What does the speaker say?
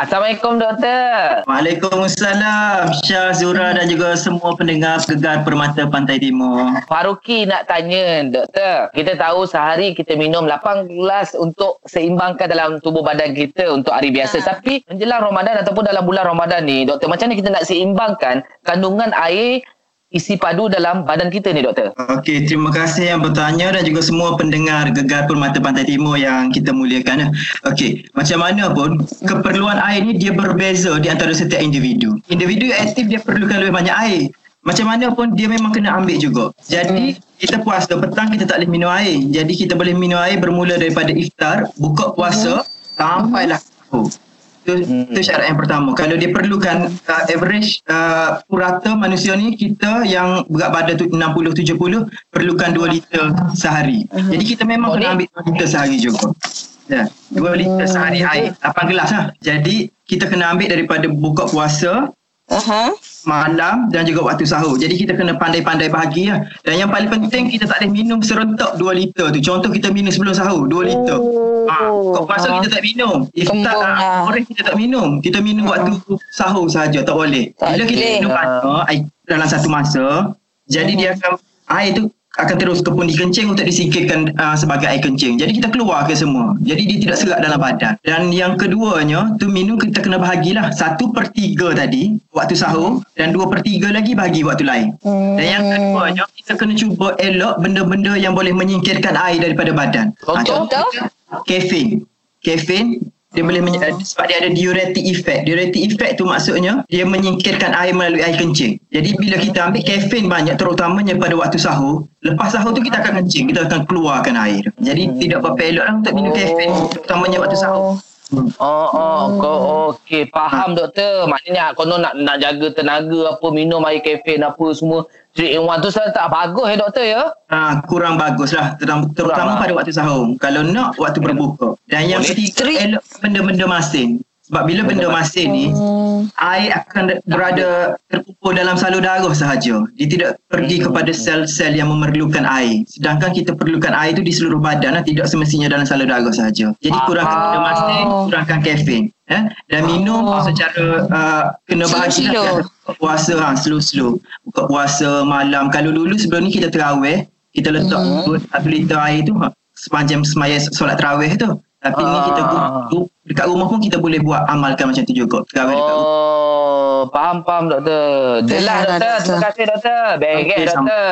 Assalamualaikum doktor. Waalaikumsalam Syah, Zura dan juga semua pendengar Gegar Permata Pantai Timur. Faruqi nak tanya doktor. Kita tahu sehari kita minum 8 gelas untuk seimbangkan dalam tubuh badan kita untuk hari biasa. Ha. Tapi menjelang Ramadan ataupun dalam bulan Ramadan ni, doktor macam mana kita nak seimbangkan kandungan air isi padu dalam badan kita ni doktor? Okey, terima kasih yang bertanya dan juga semua pendengar Gegar Permata Pantai Timur yang kita muliakan. Okey, macam mana pun keperluan air ni dia berbeza di antara setiap individu. Individu yang aktif dia perlukan lebih banyak air. Macam mana pun dia memang kena ambil juga. Jadi kita puasa petang kita tak boleh minum air. Jadi kita boleh minum air bermula daripada iftar, buka puasa sampailah sahur. Itu, hmm. itu syarat yang pertama. Kalau dia perlukan uh, average uh, purata manusia ni kita yang berat badan tu 60-70 perlukan 2 liter sehari. Uh-huh. Jadi kita memang Boleh. kena ambil 2 liter sehari juga. Ya, 2 liter sehari air, 8 gelas lah. Jadi kita kena ambil daripada buka puasa uh-huh. malam dan juga waktu sahur. Jadi kita kena pandai-pandai bahagi lah. Dan yang paling penting kita tak boleh minum serentak 2 liter tu. Contoh kita minum sebelum sahur 2 liter. Oh. Ha, kau puasa uh. kita tak minum. Iftar uh, orang kita tak minum. Kita minum uh. waktu sahur saja tak boleh. Tak Bila kita minum uh. air dalam satu masa, jadi uh. dia akan air tu akan terus ke pundi kencing untuk disingkirkan uh, sebagai air kencing. Jadi kita keluar ke semua. Jadi dia tidak serat dalam badan. Dan yang keduanya, tu minum kita kena bahagilah. Satu per tiga tadi, waktu sahur. Dan dua per tiga lagi bagi waktu lain. Dan yang keduanya, kita kena cuba elok benda-benda yang boleh menyingkirkan air daripada badan. Contoh? Ha, kafein. Kafein dia boleh menye- oh. sebab dia ada diuretic effect. Diuretic effect tu maksudnya dia menyingkirkan air melalui air kencing. Jadi bila kita ambil kafein banyak terutamanya pada waktu sahur, lepas sahur tu kita akan kencing, kita akan keluarkan air. Jadi hmm. tidak apa-apa elok lah untuk minum kafein terutamanya waktu sahur. Hmm. Oh, oh, kau okey, faham doktor. Maknanya konon nak nak jaga tenaga apa minum air kafein apa semua 3 in 1 tu saya tak bagus ya doktor ya? Ha, kurang bagus lah. Terutama, terutama pada waktu sahur. Kalau nak, waktu berbuka. Dan yang ketiga, elok benda-benda masin. Sebab bila benda masin ni, air akan berada terkumpul dalam salur darah sahaja. Dia tidak pergi hmm. kepada sel-sel yang memerlukan air. Sedangkan kita perlukan air itu di seluruh badan, lah, tidak semestinya dalam salur darah sahaja. Jadi kurangkan benda masin, kurangkan kafein. Eh? Dan minum oh. secara uh, kena bahagi lah. puasa ha, slow-slow. Buka puasa malam. Kalau dulu sebelum ni kita terawih, kita letak mm-hmm. satu liter air tu ha, sepanjang semaya solat terawih tu. Tapi ah. ni kita group, dekat rumah pun kita boleh buat amalkan macam tu juga. Terawih oh. dekat rumah. Faham, faham doktor. Jelas doktor. Terima kasih doktor. Baik okay, doktor.